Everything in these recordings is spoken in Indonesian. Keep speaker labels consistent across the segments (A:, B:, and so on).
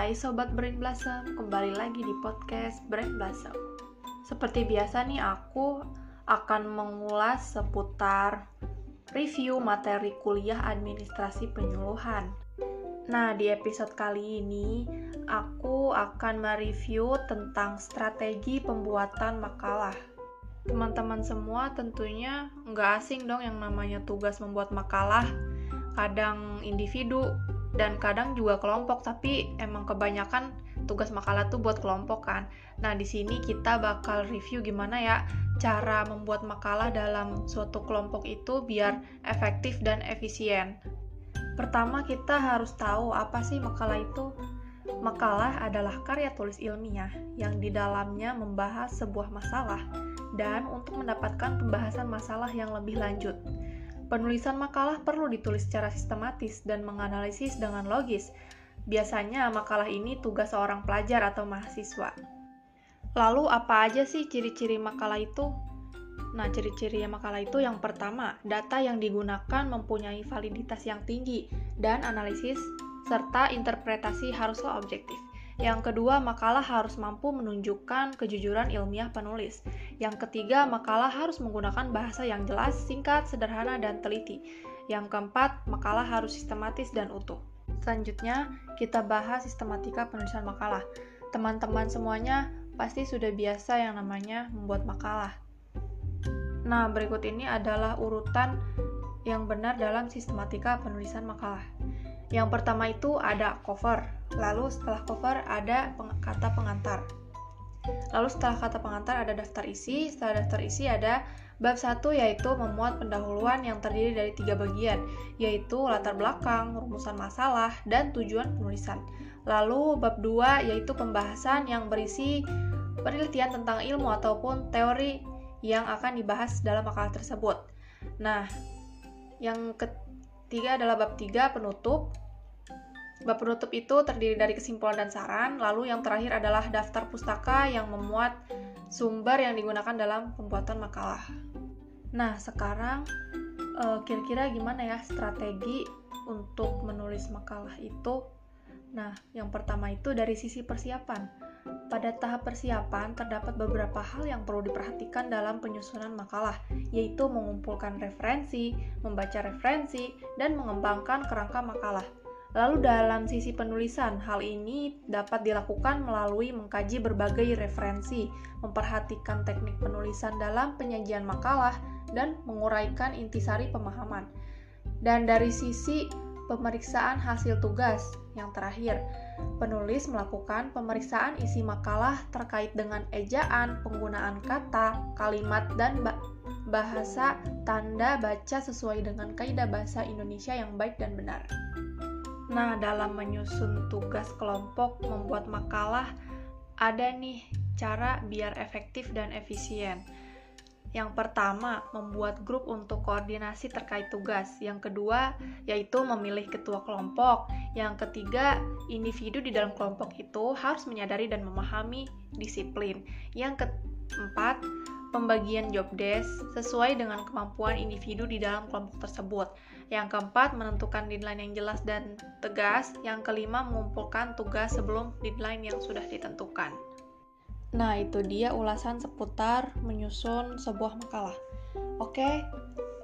A: Hai Sobat Brain Blossom, kembali lagi di podcast Brain Blossom. Seperti biasa nih aku akan mengulas seputar review materi kuliah administrasi penyuluhan. Nah, di episode kali ini aku akan mereview tentang strategi pembuatan makalah. Teman-teman semua tentunya nggak asing dong yang namanya tugas membuat makalah. Kadang individu, dan kadang juga kelompok tapi emang kebanyakan tugas makalah tuh buat kelompok kan. Nah, di sini kita bakal review gimana ya cara membuat makalah dalam suatu kelompok itu biar efektif dan efisien. Pertama, kita harus tahu apa sih makalah itu. Makalah adalah karya tulis ilmiah yang di dalamnya membahas sebuah masalah dan untuk mendapatkan pembahasan masalah yang lebih lanjut. Penulisan makalah perlu ditulis secara sistematis dan menganalisis dengan logis. Biasanya makalah ini tugas seorang pelajar atau mahasiswa. Lalu apa aja sih ciri-ciri makalah itu? Nah, ciri-ciri makalah itu yang pertama, data yang digunakan mempunyai validitas yang tinggi dan analisis serta interpretasi haruslah objektif. Yang kedua, makalah harus mampu menunjukkan kejujuran ilmiah penulis. Yang ketiga, makalah harus menggunakan bahasa yang jelas, singkat, sederhana, dan teliti. Yang keempat, makalah harus sistematis dan utuh. Selanjutnya, kita bahas sistematika penulisan makalah. Teman-teman semuanya pasti sudah biasa yang namanya membuat makalah. Nah, berikut ini adalah urutan yang benar dalam sistematika penulisan makalah. Yang pertama itu ada cover, lalu setelah cover ada peng kata pengantar. Lalu setelah kata pengantar ada daftar isi, setelah daftar isi ada bab 1 yaitu memuat pendahuluan yang terdiri dari tiga bagian, yaitu latar belakang, rumusan masalah, dan tujuan penulisan. Lalu bab 2 yaitu pembahasan yang berisi penelitian tentang ilmu ataupun teori yang akan dibahas dalam makalah tersebut. Nah, yang ketiga adalah bab 3 penutup Bab penutup itu terdiri dari kesimpulan dan saran, lalu yang terakhir adalah daftar pustaka yang memuat sumber yang digunakan dalam pembuatan makalah. Nah, sekarang eh, kira-kira gimana ya strategi untuk menulis makalah itu? Nah, yang pertama itu dari sisi persiapan. Pada tahap persiapan, terdapat beberapa hal yang perlu diperhatikan dalam penyusunan makalah, yaitu mengumpulkan referensi, membaca referensi, dan mengembangkan kerangka makalah. Lalu dalam sisi penulisan, hal ini dapat dilakukan melalui mengkaji berbagai referensi, memperhatikan teknik penulisan dalam penyajian makalah, dan menguraikan intisari pemahaman. Dan dari sisi pemeriksaan hasil tugas, yang terakhir, penulis melakukan pemeriksaan isi makalah terkait dengan ejaan, penggunaan kata, kalimat, dan bahasa tanda baca sesuai dengan kaidah bahasa Indonesia yang baik dan benar. Nah, dalam menyusun tugas kelompok membuat makalah, ada nih cara biar efektif dan efisien. Yang pertama, membuat grup untuk koordinasi terkait tugas. Yang kedua, yaitu memilih ketua kelompok. Yang ketiga, individu di dalam kelompok itu harus menyadari dan memahami disiplin. Yang keempat, pembagian job desk sesuai dengan kemampuan individu di dalam kelompok tersebut. Yang keempat, menentukan deadline yang jelas dan tegas. Yang kelima, mengumpulkan tugas sebelum deadline yang sudah ditentukan. Nah, itu dia ulasan seputar menyusun sebuah makalah. Oke,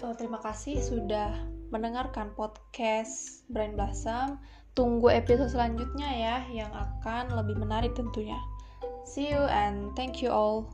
A: eh, terima kasih sudah mendengarkan podcast Brain Blossom. Tunggu episode selanjutnya ya, yang akan lebih menarik tentunya. See you and thank you all.